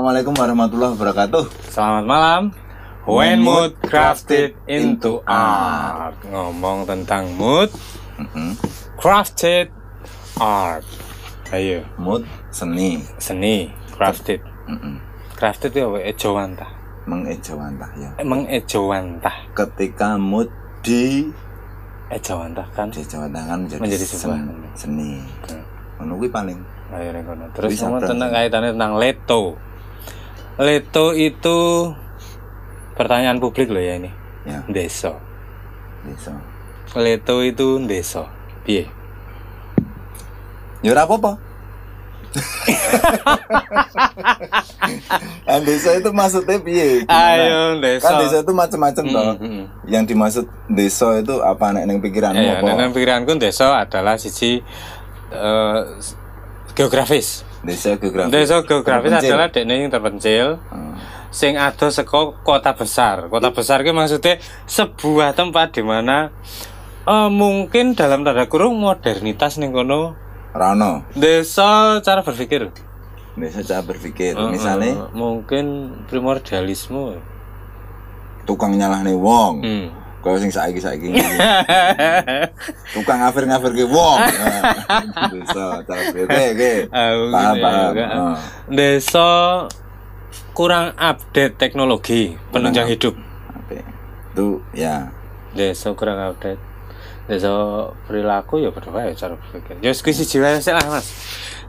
Assalamualaikum warahmatullahi wabarakatuh. Selamat malam. When mood crafted into art. Ngomong tentang mood Mm-mm. crafted art. Ayo, Mood seni, seni crafted. Crafted itu apa? Ejawantah. mengejawantah ya. Emang ejawantah. Ketika mood di Ejawantah kan? dijawantah kan menjadi, Menjadi sebuah sen- seni. Hmm. Kuwi paling Ayo kono. Terus berarti. tentang kaitannya tentang leto. Leto itu pertanyaan publik loh ya ini. ya Desa. bisa. Leto itu desa. Piye? Ya apa-apa. Kan desa itu maksudnya piye? Ayo desa. Kan desa itu macam-macam toh. Hmm, hmm. Yang dimaksud desa itu apa nek ning pikiranmu Ya, apa? dan pikiranku desa adalah sisi eh, geografis. Desa geografis. Desa geografis Terpencil. adalah dekne yang terpencil Hmm. sing ada seko kota besar. Kota besar itu maksudnya sebuah tempat di mana eh, mungkin dalam tanda kurung modernitas ning kono Rano. desa cara berpikir. Desa cara berpikir. Eh, Misalnya eh, mungkin primordialisme. tukang nyalahne wong. Hmm. Kau sing saiki saiki tukang ngafir ngafir ke wong. Desa berpikir. Oke, oke. Ah, Paham paham. Desa kurang update teknologi penunjang up- hidup. Itu ya. Desa kurang update. Desa perilaku ya berdua ya cara berpikir. Ya kuwi siji wae sik lah Mas.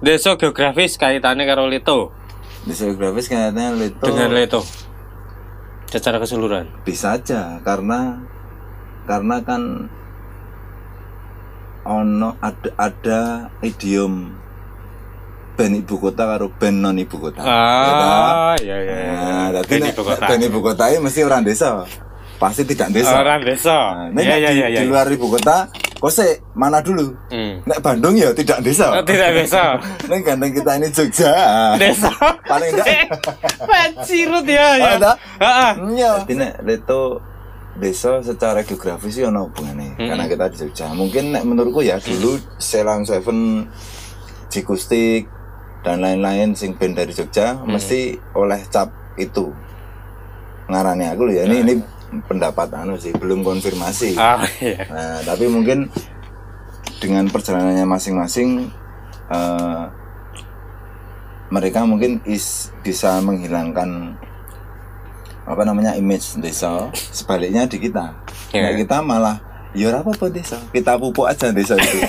Desa geografis kaitannya karo Leto Desa geografis kayaknya itu dengan Leto. Secara keseluruhan. bisa aja karena karena kan ono ada ada idiom band ibu kota karo band non ibu kota. Ah, iya iya. iya. Nah, tapi nek ibu kota. band ibu kota ini mesti orang desa. Pasti tidak desa. Orang desa. Nah, Iya nek iya di, iya iya. di luar ibu kota, kok sih mana dulu? Hmm. Nek Bandung ya tidak desa. Oh, tidak desa. Nek gandeng kita ini Jogja. Desa. Paling enggak. Pacirut ya ya. Ada? Heeh. Iya. Jadi nek itu desa secara geografis sih ono hubungannya Hmm. karena kita di Jogja. Mungkin nek menurutku ya dulu Selam Seven, Jikustik dan lain-lain sing band dari Jogja Hmm. mesti oleh cap itu ngarani aku ya. Ini ini pendapat anu sih belum konfirmasi. Ah iya. Nah, tapi mungkin dengan perjalanannya masing-masing eh, mereka mungkin is, bisa menghilangkan apa namanya image desa sebaliknya di kita. Ya. Nah, kita malah ya ora apa-apa desa. Kita pupuk aja desa itu.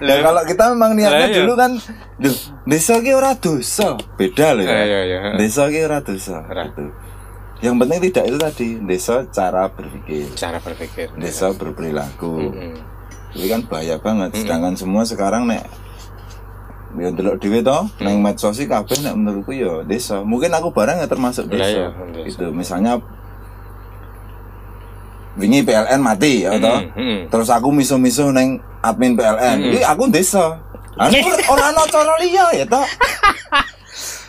Nah, kalau kita memang niatnya iya. dulu kan duh, desa ki ora dosa. Beda loh ya. Iya, iya, iya. Desa ki ora dosa gitu. Yang penting tidak itu tadi, desa cara berpikir Cara berpikir. desa berperilaku Mm. itu kan bahaya banget sedangkan semua sekarang nek ya delok dhewe to neng medsos sih kabeh nek menurutku ya desa mungkin aku barang ya termasuk desa iya, desa. gitu misalnya wingi PLN mati ya toh Mm, mm. terus aku miso-miso neng admin PLN ini aku desa aku ora ana cara liya ya toh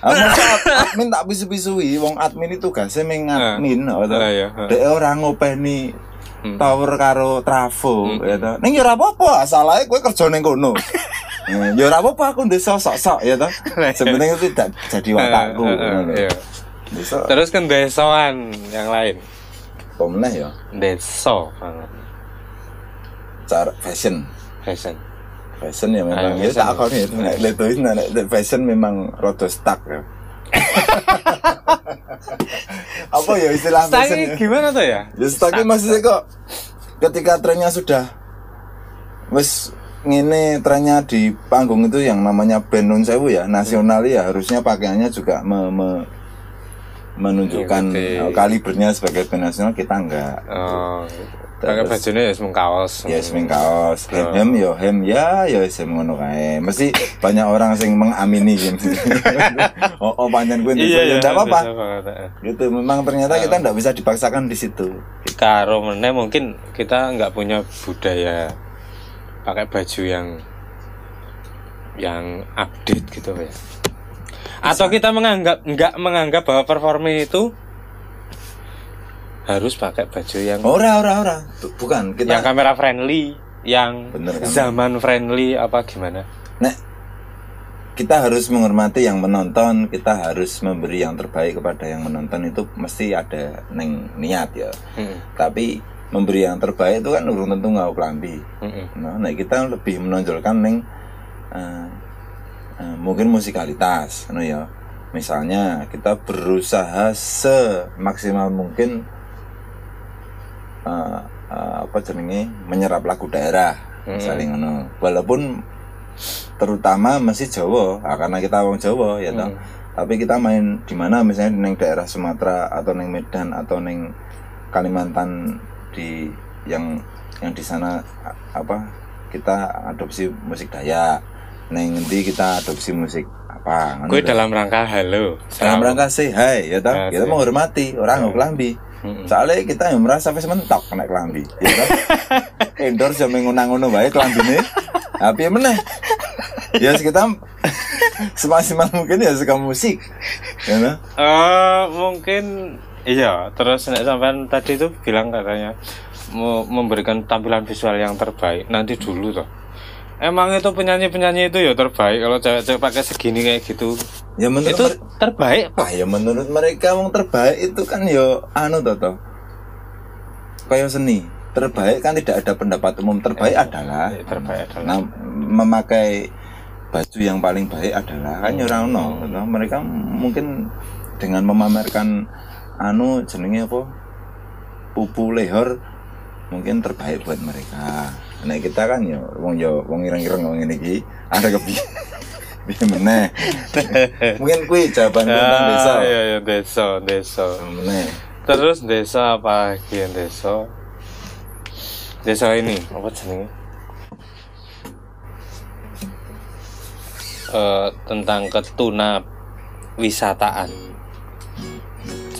Aku admin tak pisu-pisui, wong admin itu tugasnya meng admin, ya toh. Lah, iya, ha. Dek ora ngopeni Hmm. tower karo trafo ya toh. Ning ya ora apa-apa, asalae kowe kerja ning kono. Eh, ya ora apa-apa aku desa sok-sok ya toh. Sebenarnya itu tidak jadi watakku. Iya. Terus kan desoan yang lain. pemenah ya Deso banget. cara fashion. Fashion. Fashion ya memang Ayo, ya tak akoni itu nek nek fashion memang rada stuck ya. apa ya istilah fashion ya? Gimana tuh ya? Ya stoknya maksudnya kok ketika trennya sudah wes ngene trennya di panggung itu yang namanya band Nun Sewu ya nasional ya harusnya pakaiannya juga me- me- menunjukkan Mengikuti. eh, kalibernya sebagai band nasional kita enggak Oh, pakai bajunya ya semung kaos. ya seming kaos hem hem yo hem ya ya sem ngono kae mesti banyak orang sing mengamini gitu oh, oh panjang gue Iya, iya. enggak apa-apa deso banget, eh. gitu memang ternyata kita enggak bisa dipaksakan di situ Karo meneh mungkin kita nggak punya budaya pakai baju yang yang update gitu ya. Atau kita menganggap nggak menganggap bahwa performing itu harus pakai baju yang ora ora ora bukan kita yang kamera friendly, yang Bener kan? zaman friendly apa gimana? nek kita harus menghormati yang menonton kita harus memberi yang terbaik kepada yang menonton itu mesti ada neng niat ya Heeh. tapi memberi yang terbaik itu kan urung tentu nggak kelambi Heeh. nah, nah, kita lebih menonjolkan neng eh, eh, mungkin musikalitas anu ya. Misalnya kita berusaha semaksimal mungkin eh, eh, apa jenenge menyerap lagu daerah misalnya ngono. Walaupun terutama masih Jawa ah, karena kita wong Jawa ya toh. tapi kita main di mana? Misalnya neng daerah Sumatera atau neng Medan atau neng Kalimantan di yang yang di sana apa kita adopsi musik Dayak. Neng nanti kita adopsi musik apa? Gue dalam rangka halo. dalam rangka say hai ya toh? Ah, kita menghormati orang nggak kelambi Mm-mm. soalnya kita yang merasa wis mentok kena kelambi ya toh? Endorse yang ngono wae kelambine tapi ya meneh? Ya kita semaksimal mungkin ya suka musik ya toh? Eh, mungkin iya terus nek sampean tadi itu bilang katanya mau memberikan tampilan visual yang terbaik nanti dulu toh. Emang itu penyanyi penyanyi itu ya terbaik kalau cewek-cewek pakai segini kayak gitu. Ya menurut itu terbaik ah ya menurut mereka yang terbaik itu kan yo anu toh toh. Kayak seni. Terbaik kan tidak ada pendapat umum. Terbaik adalah Ya, terbaik adalah. Nah, memakai baju yang paling baik adalah kan ya ora ono toh. mereka mungkin dengan memamerkan anu jenenge apa? Pupu lehor mungkin terbaik buat mereka. Nah kita kan ya wong yo wong ireng-ireng wong ini iki ada kebi Piye? Meneh? Mungkin kuwi jawaban tentang desa. Ah, iya iya desa desa. Meneh. Terus desa apa lagi yang desa? Desa ini apa jenenge? Eh, tentang ketuna wisataan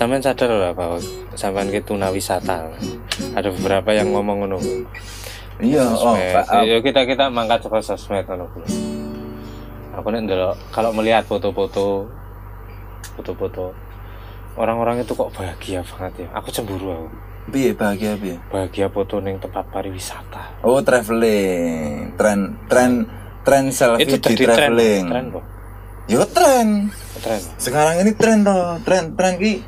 sampean sadar ora bahwa sampean ketuna wisata ada beberapa yang ngomong ngono iya oh ah, Ya, kita kita mangkat coba sosmed ngono. Aku nek ndelok kalau melihat foto-foto foto-foto orang-orang itu kok bahagia banget ya. Aku cemburu aku. piye bahagia piye Bahagia foto ning tempat pariwisata. oh traveling tren tren tren selfie itu di jadi tren. traveling Tren kok. yo tren Tren. sekarang ini tren toh tren tren ki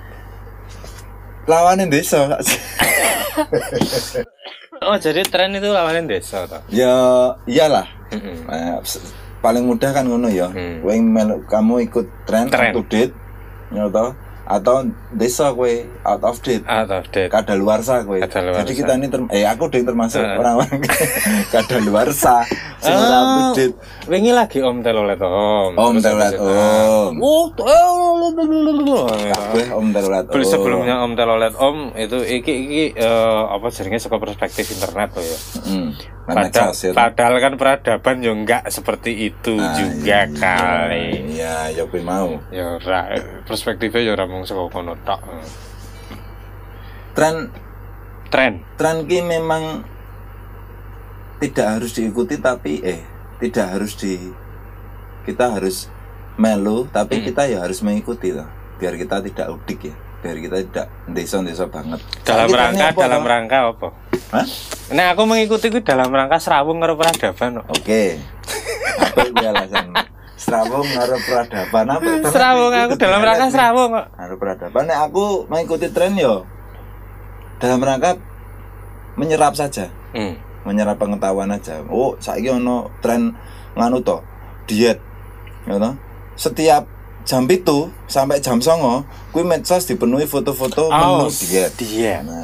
lawanin desa Oh, jadi tren itu lawanin desa toh. ya iyalah. Eh, s- paling mudah kan ngono ya Hmm. Melu- kamu ikut tren, Tren. up to date ya toh atau desa kue out of date Out of date. kadaluarsa kue Kadaluarsa. jadi kita ini term- eh aku deh termasuk Heeh. orang-orang kadaluarsa sing ora up to Oh, date wingi lagi Om Telolet Om. om telolet ah, om Oh, kabeh om telolet om sebelumnya Om Telolet Om itu iki iki eh, apa jenenge saka perspektif internet tuh ya. hmm. Padahal, ya padahal kan peradaban yo enggak seperti itu Ah, juga iya. kali. iya ya kuwi mau Ya ora perspektifnya ya ora mung saka kono tok. tren Tren. tren ki memang tidak harus diikuti tapi eh tidak harus di kita harus melu tapi Hmm. kita ya harus mengikuti lah biar kita tidak udik ya biar kita tidak desa-desa banget Dalam rangka apa, dalam toh? rangka apa? Hah? Nah, aku mengikuti ku dalam rangka serawung karo peradaban. oke apa itu alasan Serawung ngaruh peradaban apa itu? Serawung aku dalam rangka serawung kok. ngaruh peradaban Nek aku mengikuti tren yo dalam rangka menyerap saja Hmm. menyerap pengetahuan aja. Oh, saiki ono tren nganu to, diet. Ya toh? Setiap jam itu sampai jam songo, kuwi medsos dipenuhi foto-foto menu diet. Diet. Nah,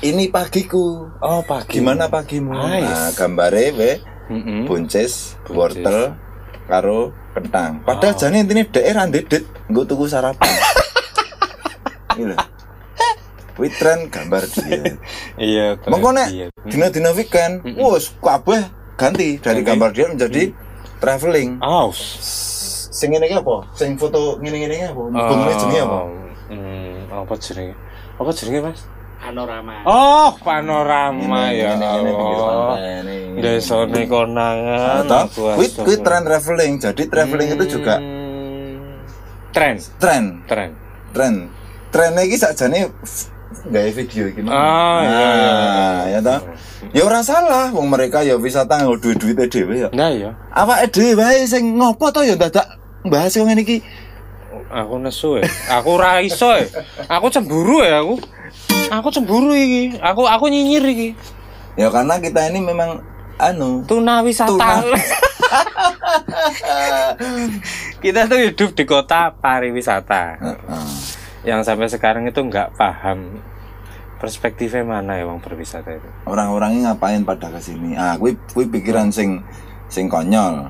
ini pagiku. Oh, pagi. Gimana pagimu? Nice. Nah, gambare we Mm-mm. buncis, wortel karo kentang. Padahal Oh. jane intine dhek ra ndedet, nggo tuku sarapan. Lho. Kuwi tren gambar diet. Iya, Mengko nek diet. dina-dina weekend, Mm-mm. wes kabeh ganti dari Ganti. gambar dia menjadi traveling. Oh, Sing ngene iki apa? Sing foto ngene-ngene iki apa? Bungune jenenge apa? Hmm, apa jenenge? Apa jenenge, Mas? panorama Oh, panorama ya Allah. pantai, ini, ngene. Desa nih konangan. Nah, asem. kuwi tren traveling. Jadi traveling itu juga Hmm, tren, tren, tren. tren. Trennya iki sakjane gaya video iki. Ah, iya, iya. Nah, ya toh. Ya ora salah wong mereka ya wisata nggo duit-duite dhewe ya. Nah ya, Awake dhewe wae sing ngopo to ya dadak bahas yang ngene iki. aku nesu ya. Aku ora iso ya. Aku cemburu ya aku. Aku cemburu iki. Aku aku nyinyir iki. Ya karena kita ini memang anu Tuna wisata. Tuna. Kita tuh hidup di kota pariwisata. Heeh. Yang sampai sekarang itu nggak paham perspektifnya mana ya wong berwisata itu. orang-orangnya ngapain pada ke sini ah kuwi kuwi pikiran sing sing konyol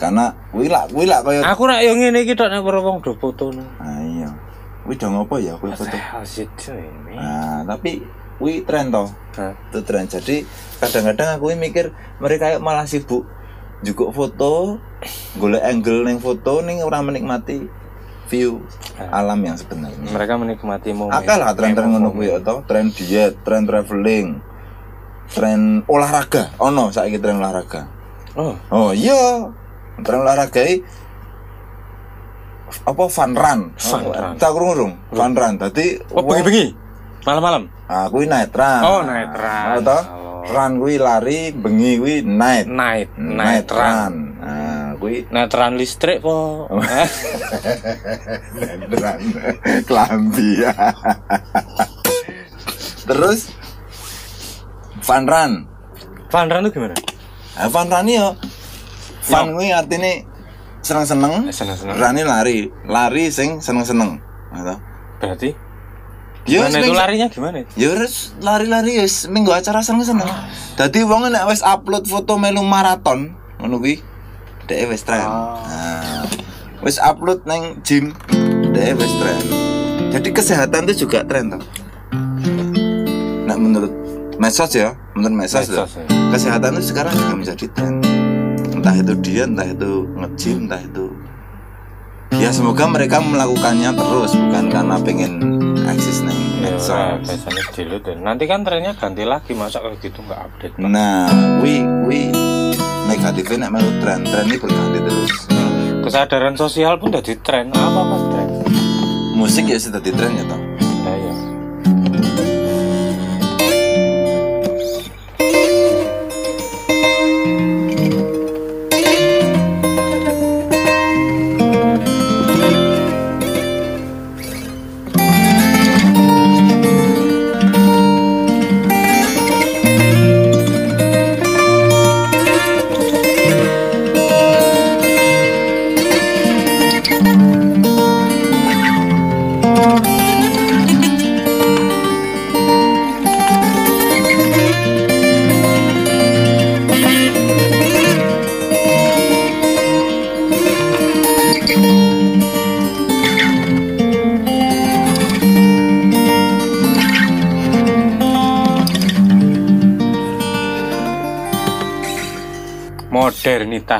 karena kuwi lak kuwi lak kaya Aku rak yo ngene iki tok nek weruh wong do foto nang. ah iya. Kuwi do ngopo ya? Kuwi foto Hasil ini. nah tapi kuwi tren toh itu tren. Jadi kadang-kadang aku mikir mereka kayak malah sibuk juga foto golek angle neng foto ning ora menikmati view alam yang sebenarnya. Mereka menikmati momen. akeh lah tren-tren ngono kuwi toh tren diet tren traveling tren olahraga. Ono saiki tren olahraga. Oh, Oh iya, tren olahraga apa fun run? Fun run. Tak kurung fun run. Dadi oh bengi-bengi. Malam-malam. Ah, kuwi night run. Oh, night run. Ah, toh? Oh. Run kuwi lari, bengi kuwi night. Night, Night, night run. Ah, kuwi Night run listrik po. Night run. Klambi. Terus fun run. Fun run itu gimana? Ah, fun run yo. Fun kuwi artine seneng-seneng. Seneng-seneng. Rani lari, lari sing seneng-seneng. Gitu. Berarti Ya gimana itu ming- larinya gimana? Ya wis lari-lari ya wis minggu acara seneng-seneng. Dadi wong nek wis upload foto melu maraton ngono kuwi dhek wis tren. Ah. Nah, wis upload neng gym dhek wis tren. Jadi kesehatan itu juga tren toh. Nah menurut medsos ya, menurut medsos, ya, Medsos, ya. kesehatan itu sekarang juga menjadi tren. Entah itu dia, entah itu nge-gym, entah itu Ya semoga mereka melakukannya terus bukan karena pengen eksis neng Ya, medsos. delete dan nanti kan trennya ganti lagi masa kayak gitu nggak update. Nah, wi wi negatifnya nek melu tren, tren ini berganti terus. Kesadaran sosial pun jadi tren. Apa apa tren? Musik ya sudah di tren ya toh.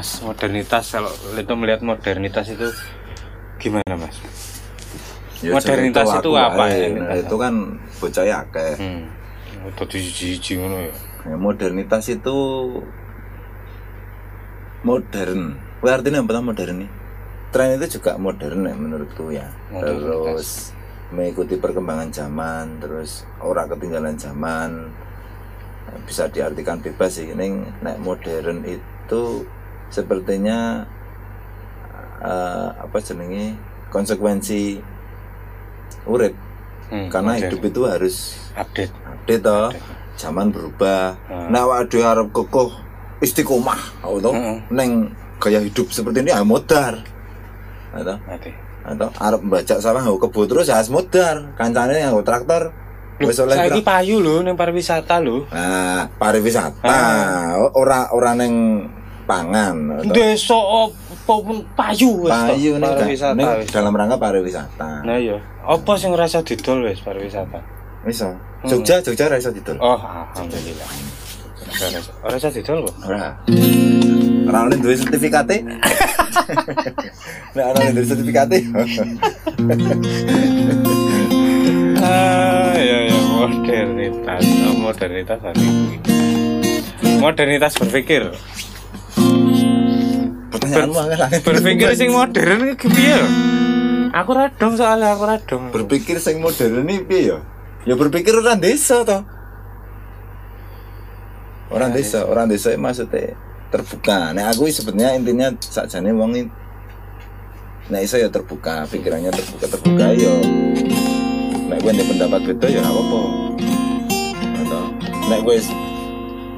Modernitas, modernitas kalau itu melihat modernitas itu gimana mas? Ya, Modernitas itu aku apa ya? Nah, itu kan bocah ya akeh. Hmm. Itu jiji ngono ya. Modernitas itu modern. Kuwi artinya apa modern nih? Tren itu juga modern ya menurutku ya. Modernitas. Terus mengikuti perkembangan zaman, terus orang ketinggalan zaman. Bisa diartikan bebas sih. Nek modern itu sepertinya eh, apa jenenge konsekuensi urip Hmm, karena modern. hidup itu harus update. update toh zaman berubah Hmm. nah dhewe arep kokoh istiqomah tau toh Hmm. neng gaya hidup seperti ini ya modar atau atau arep membaca sawah nggo kebo terus ya harus modar kancane nggo traktor wis oleh Saiki payu lho ning pariwisata lho. nah pariwisata Ah. ora ora neng pangan Desa apa pun payu wis payu ning pariwisata ning wis. dalam rangka pariwisata Nah iya, apa sing ngerasa didol wis pariwisata? iso Jogja Jogja ra iso didol Oh, alhamdulillah. Ora iso- Ora iso didol kok. Ora. Ora oleh duwe sertifikate. Nek ora oleh duwe sertifikate. Ah, ya ya modernitas, oh, modernitas hari ini. Modernitas berpikir. Pertanyaanmu angel angel. Berpikir sing modern ki piye? Aku radong soalnya aku radong. berpikir sing modern ini piye ya? ya berpikir orang desa toh orang desa orang desa itu maksudnya terbuka nah aku sebenarnya intinya sakjane wong ini nah iso ya terbuka pikirannya terbuka terbuka ya nek gue ada pendapat beda ya apa-apa atau nek gue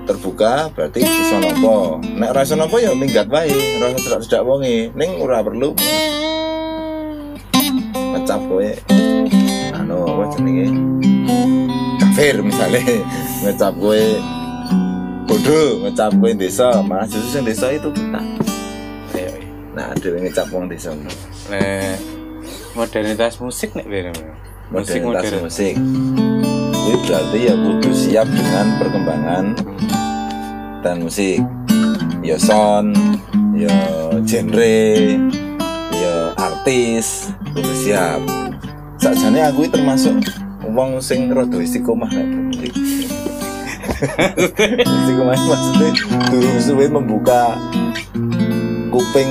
terbuka berarti iso nopo. Nek ora iso nopo ya minggat wae. Ora usah tidak tidak wonge. Ning ora perlu. Ngecap kowe. Anu apa jenenge? Kafir misalnya ngecap kowe. Bodoh ngecap kowe desa. Malah justru yang desa itu kita. Nah ada yang ngecap wong desa. Nek modernitas musik nek musik modernitas modern. musik. Itu berarti ya kudu siap dengan perkembangan dan musik. Ya sound ya genre ya artis kudu siap. Sakjane aku termasuk wong sing rada istiqomah nek bermusik istiqomah maksudnya durung suwe membuka kuping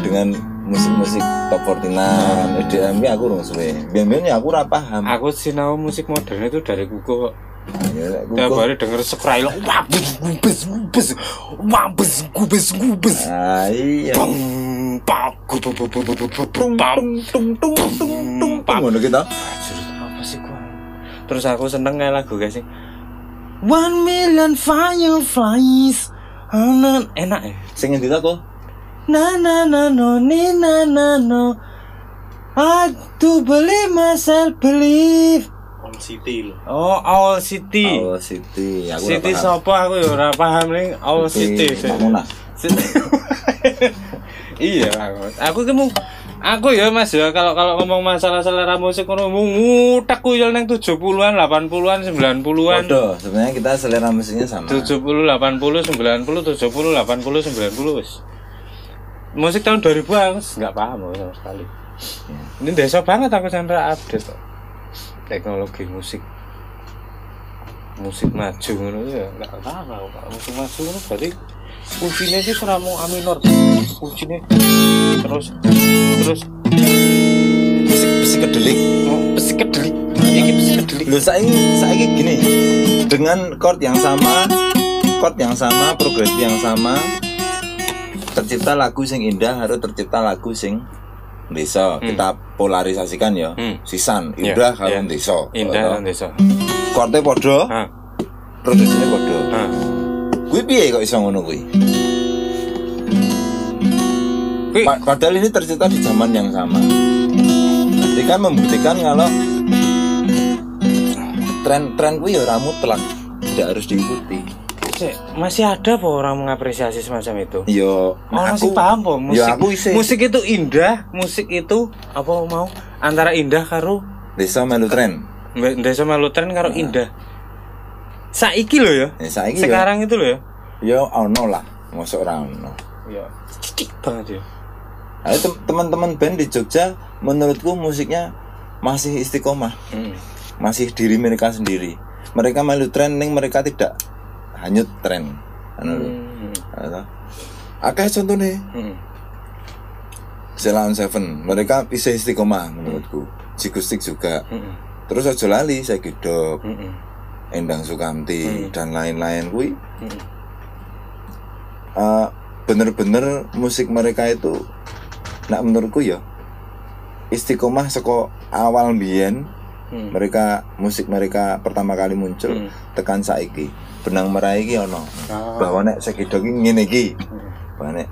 dengan musik-musik top 49 EDM aku urung suwe. Ya aku ora paham. Aku sinau musik modern itu dari aku Tiap kok- hari denger spray lo, wabes gubes gubes, wabes gubes gubes. Ah, iya Bang, pak, bu bu, bam. tung tung tung tung tung tung ngono kita apa sih gua? Terus aku seneng kayak lagu guys sih. One million fireflies. Anan enak ya. sing ngendi kok Na na na no ni na na no. I do believe myself believe. On City loh. Oh, All City. Oh Siti aku City sapa aku ya ora paham ning All City. City. iya aku. Aku ki aku ya Mas ya kalau kalau ngomong masalah selera musik ngono ngutak kuyel nang 70-an, 80-an, 90-an. Waduh, sebenarnya kita selera musiknya sama 70, 80, 90, 70, 80, 90 wis. Musik tahun 2000 aku nggak paham aku sama sekali. Ini desa banget aku sampai update kok. Teknologi musik. Musik maju ngono ya nggak tahu aku. Kalau Musik maju ngono berarti kuncinya sih seramo A minor. Kuncinya terus terus musik musik kedelik oh, pesi kedelik. Ini pesi kedelik. Loh saiki saiki gini dengan chord yang sama chord yang sama progresi yang sama tercipta lagu sing indah harus tercipta lagu sing desa kita polarisasikan ya. Hmm. sisan Iya, indah iya. karo desa Indah dan desa. chordnya podo Ah, progresinya podo ah. kuwi piye kok iso ngono kuwi? Kuwi Pa- padahal ini tercipta di zaman yang sama. Jadi kan membuktikan kalau tren-tren kuwi ya mutlak tidak harus diikuti Cek, masih ada apa orang mengapresiasi semacam itu? yo Orang sih paham po musik. ya aku isi Musik itu indah, musik itu apa mau antara indah karo desa melu tren desa melu tren karo indah. Saiki lo ya. ya saiki ya Sekarang itu lo ya. ya ono lah mosok ora ono Iya. Cidik banget ya. Nah, tem- teman-teman band di Jogja menurutku musiknya masih istiqomah Hmm. masih diri mereka sendiri mereka melu tren ning mereka tidak hanyut tren anu lho. Hmm. Akeh contohnya Hmm. Ceylon Seven mereka bisa istiqomah menurutku Jikustik juga Hmm. terus aja lali saya gidok Hmm. Endang Sukamti Hmm. dan lain-lain kui Hmm. eh, bener-bener musik mereka itu nak menurutku ya istiqomah seko awal biyen Hmm. mereka musik mereka pertama kali muncul Hmm. tekan saiki benang merah iki ono Ah. bahwa nek segidok iki ngene iki Hmm. bahwa nek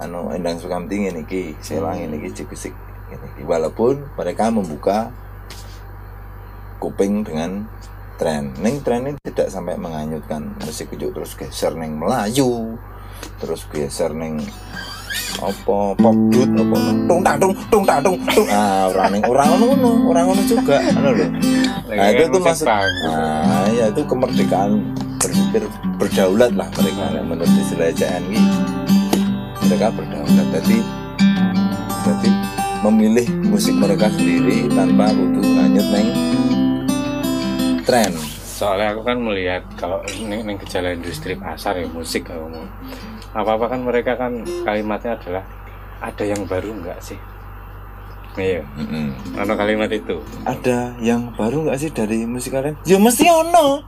anu Endang Sukamti ngene iki Sela ngene iki Jikustik ngene iki walaupun mereka membuka kuping dengan tren neng tren ini tidak sampai menganyutkan musik itu terus geser neng Melayu terus geser neng apa pop dut apa? Tung tang tung tung tang tung tung. Ah orang orang ngono ngono orang ngono juga. Anu loh nah itu tuh maksud nah ya itu kemerdekaan berpikir berdaulat lah mereka menurut istilah CNI mereka berdaulat. Jadi jadi memilih musik mereka sendiri tanpa butuh hanyut neng tren Soalnya aku kan melihat kalau neng, neng gejala industri pasar ya musik kalau mau. Apa apa kan mereka kan kalimatnya adalah ada yang baru enggak sih? Iya. Ono kalimat itu. Ada yang baru nggak sih dari musik kalian? Ya mesti ono.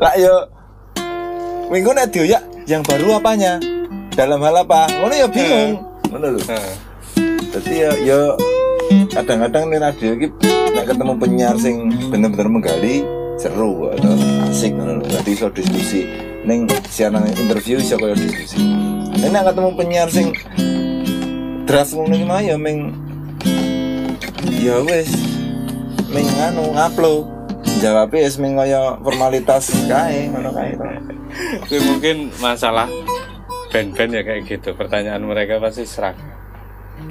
Lah yo. Minggu nek ya yang baru apanya? Dalam hal apa? Ngono ya bingung. Ngono lho. Heeh. Jadi ya, ya kadang-kadang nih radio ini nek ketemu penyiar sing bener-bener menggali seru atau asik ngono lho. Berarti iso diskusi. Ning siaran interview iso koyo diskusi. Nek nek ketemu penyiar sing draft ngono iki mah ya ming ya wis ming anu ngupload jawabnya wis ming kaya formalitas kae ngono kae to. Itu mungkin masalah band-band ya kayak gitu pertanyaan mereka pasti serak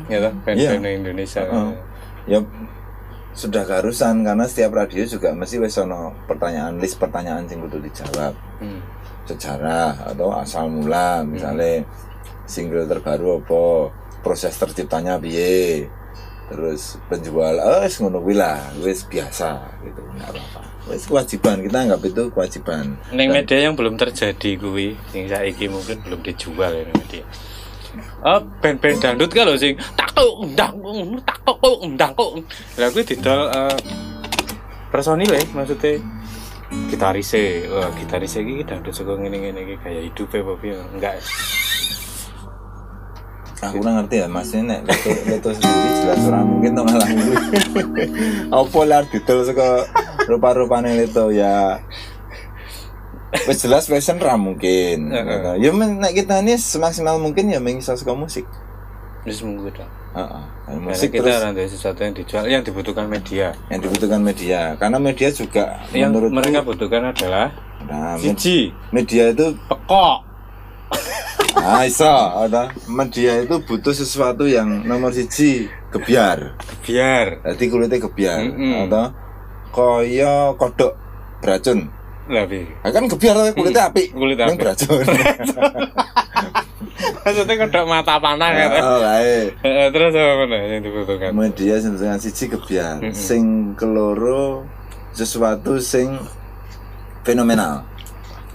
ya toh band-band Indonesia Heeh. Ya sudah keharusan karena setiap radio juga mesti wis ono pertanyaan list pertanyaan sing kudu dijawab. Hmm. sejarah atau asal mula misalnya single terbaru apa proses terciptanya piye terus penjual eh wis ngono kuwi lah wis biasa gitu. Nggak apa-apa. Wis kewajiban kita anggap itu kewajiban. Neng media yang belum terjadi kuwi sing saiki mungkin belum dijual ya media. Oh, band-band dangdut lho sing. Tak tuk ndang tak tuk ndang kok. Lah kuwi didol eh, personil ya maksudnya. Gitaris wah gitaris iki dangdut saka ngene-ngene iki kayak hidup apa piye? Enggak. Aku kurang ngerti ya maksudnya nek leto, leto sendiri jelas orang mungkin tuh ngalah apa lah detail saka rupa-rupanya leto ya wis jelas fashion ra mungkin Heeh. ya men- nek kita ini semaksimal mungkin ya mengisah suka musik wis dah. Heeh. Musik kita terus ada sesuatu yang dijual yang dibutuhkan media. yang dibutuhkan media karena media juga Yang menurutku mereka butuhkan adalah nah, siji media itu pekok. ah iso ada media itu butuh sesuatu yang nomor siji gebiar Biar Jadi kulitnya gebiar Mm-mm. atau koyo kodok beracun. Nah, kan gebiar tuh, kulitnya api. Kulit Yang apik. beracun. maksudnya kodok mata panah kan oh. Eh, terus apa mana yang dibutuhkan Media sing dengan siji gebiar, sing keloro sesuatu sing fenomenal.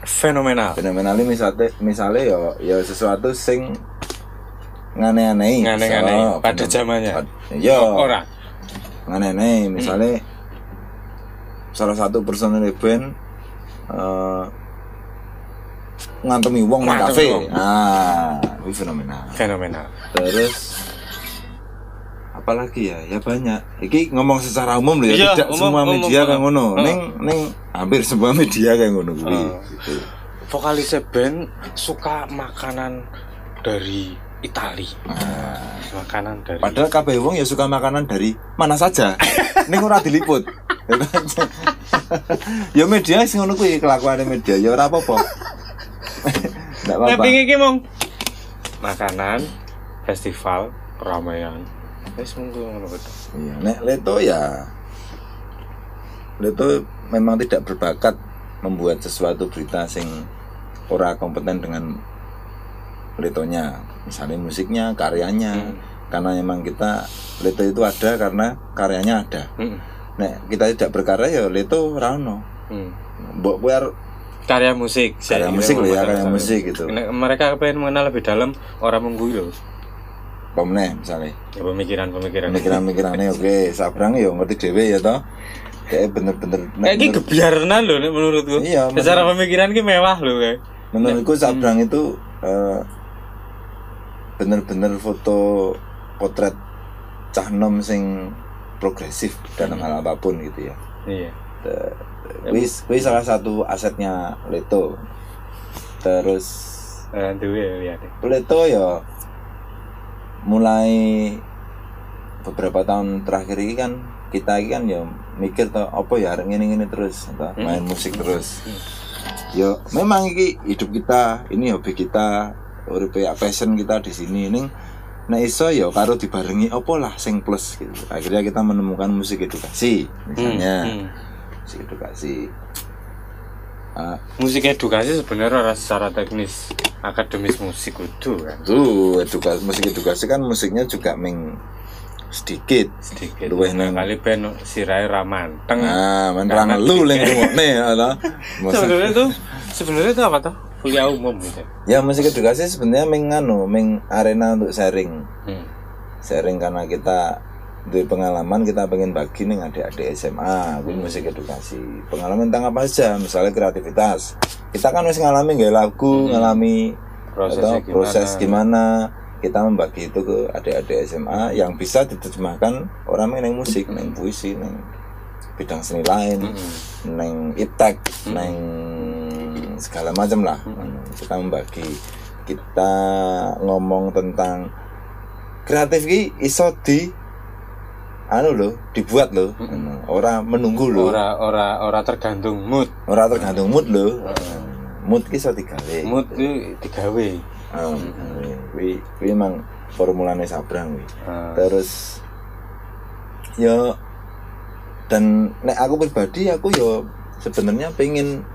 fenomenal Fenomenal ini misalnya misalnya ya ya sesuatu sing ngane-aneh. Ngane-ngane, So, pada fenom- zamannya. pad- Ya. orang ngane-aneh misalnya salah satu personil band eh ngantemi wong nang kafe. Ah, itu fenomenal. fenomenal Terus apalagi ya? Ya banyak. Iki ngomong secara umum loh ya, Iya, tidak umum, semua umum, media umum. kayak ngono. Heeh. Neng neng hampir semua media kayak ngono kuwi. Heeh. Gitu. vokalis band suka makanan dari Itali Ah. makanan dari Padahal kabeh wong ya suka makanan dari mana saja. Ning ora diliput. Ya media sing ngono kuwi kelakuane media ya ora apa-apa. Enggak Nah, apa-apa. pingin ki mong makanan festival keramaian wis monggo ngono betul Iya, nek Leto ya Leto memang tidak berbakat membuat sesuatu berita sing ora kompeten dengan Letonya. Misalnya musiknya, karyanya. Hmm. Karena memang kita Leto itu ada karena karyanya ada. Hmm. Nek kita tidak berkarya ya Leto rano. Hmm. Mbok kowe karya musik karya Saya musik loh ya, karya musik gitu. Nek mereka pengen mengenal lebih dalam orang menggui loh Pomneh misalnya. ya, pemikiran-pemikiran Pemikiran-pemikirannya oke, sabrang ya ngerti dhewe ya toh. Kayak bener-bener kayak ini kebiaran loh nek menurutku Iya, secara pemikiran ki mewah loh kayak menurutku Sabrang itu eh, bener-bener foto potret cah nom sing progresif dalam hal apa pun gitu ya. iya Wis, wis salah satu asetnya Leto. Terus Eh, duwe ya lihat Leto ya mulai beberapa tahun terakhir ini kan kita ini kan ya mikir toh apa ya arek ngene-ngene terus toh, main musik terus. Ya memang iki hidup kita, ini hobi kita, urip ya passion kita di sini ning Nah iso ya karo dibarengi apa lah sing plus gitu. Akhirnya kita menemukan musik edukasi misalnya. Hmm. Musik edukasi. Ah, musik edukasi sebenarnya secara teknis akademis musik kudu kan tuh edukasi musik edukasi kan musiknya juga meng sedikit sedikit Luwih nang- kali ben sirai ramanteng nah Karena menerang lu leng rungokne ala sebenarnya tuh sebenarnya itu apa tuh kuliah umum gitu. Ya musik edukasi sebenarnya meng anu meng arena untuk sharing. Hmm. sharing karena kita di pengalaman kita pengen bagi nih adik-adik SMA kuwi musik edukasi. Pengalaman tentang apa aja misalnya kreativitas. Kita kan harus ngalami nggak lagu ngalami Prosesnya atau proses gimana. Kita membagi itu ke adik-adik SMA yang bisa diterjemahkan orang yang neng musik neng puisi neng bidang seni lain neng iptek neng segala macam lah. Kita membagi. Kita ngomong tentang kreatif ki iso di anu loh dibuat loh orang menunggu loh ora ora ora tergantung mood. Orang tergantung mood loh mood ki iso digawe mood itu digawe Ah, wi wi emang formulanya sabrang wi Ah. terus ya dan nek aku pribadi aku ya sebenarnya pengen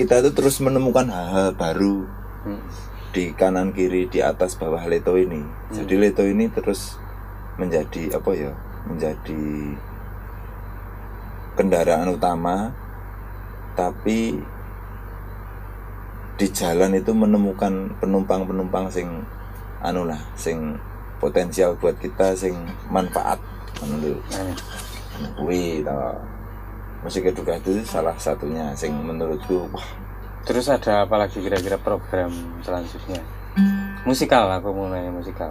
kita itu terus menemukan hal-hal baru Hmm. di kanan kiri di atas bawah leto ini. Jadi leto ini terus menjadi apa ya menjadi kendaraan utama tapi di jalan itu menemukan penumpang-penumpang sing anu lah sing potensial buat kita sing manfaat. Menurut kuwi to musik edukasi itu salah satunya sing menurutku wah. Terus ada apa lagi kira-kira program selanjutnya? Musikal aku mau nanya musikal.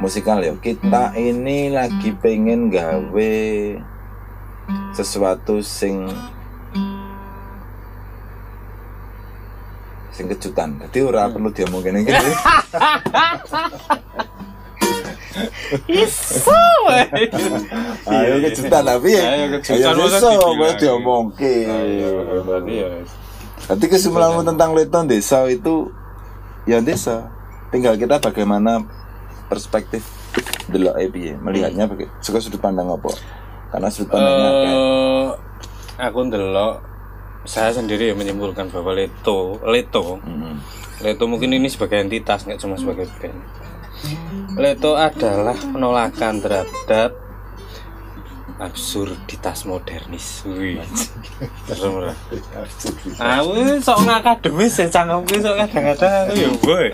Musikal ya. Kita ini lagi pengen gawe sesuatu sing sing kejutan. Jadi ora perlu diomongin ini. iso ayo kejutan tapi ya Ayo kejutan, ayo masa iso dibilang. boleh diomongin berarti ya Nanti kesimpulanmu tentang Leton desa itu ya desa. Tinggal kita bagaimana perspektif delok piye, melihatnya baga- suka sudut pandang apa. Karena sudut pandangnya Eh, aku ndelok saya sendiri ya menyimpulkan bahwa Leto Leto. Mm, Leto mungkin ini sebagai entitas nggak cuma sebagai band Leto adalah penolakan terhadap absurditas modernis wih serem lah aku sok ngakademis ya cangkemku sok kadang-kadang aku ya boy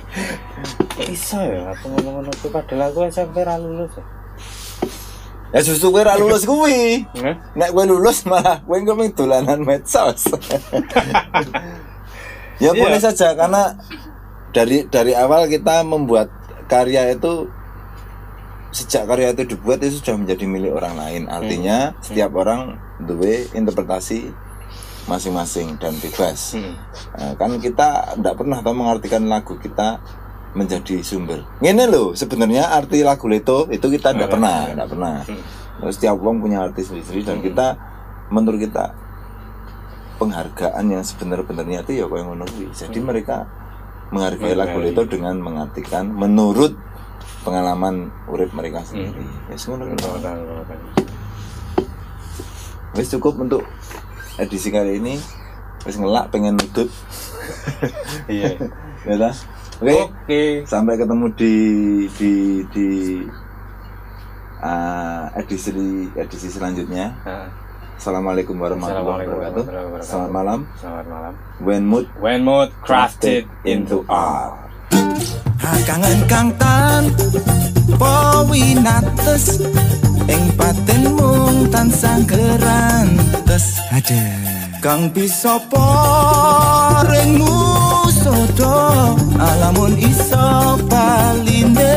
iso ya aku ngomong itu padahal aku SMP ra lulus ya Ya justru kowe ra lulus kuwi. Nek kowe lulus malah engko ming dolanan medsos. ya Iya. boleh saja karena dari dari awal kita membuat karya itu sejak karya itu dibuat itu sudah menjadi milik orang lain. Artinya setiap orang duwe interpretasi masing-masing dan bebas. Hmm. Nah, kan kita tidak pernah tahu mengartikan lagu kita menjadi sumber. Ini loh sebenarnya arti lagu Leto itu kita tidak pernah, tidak pernah. Terus Setiap orang punya arti sendiri dan kita menurut kita penghargaan yang sebenar-benarnya itu ya kayak ngono kuwi. Jadi mereka menghargai lagu Leto dengan mengartikan menurut pengalaman urip mereka sendiri. Ya ngono kuwi. Wis cukup untuk edisi kali ini. Wis ngelak pengen nudut. iya ya. Oke. oke Sampai ketemu di di di uh, edisi edisi selanjutnya. Nah, Assalamualaikum warahmatullahi wabarakatuh. Selamat malam. Selamat malam. When mood When mood crafted into art. Hakangan kang tan powinates ing paten mung tansah gerantes. Ada kang bisa paring musodo alamun iso paline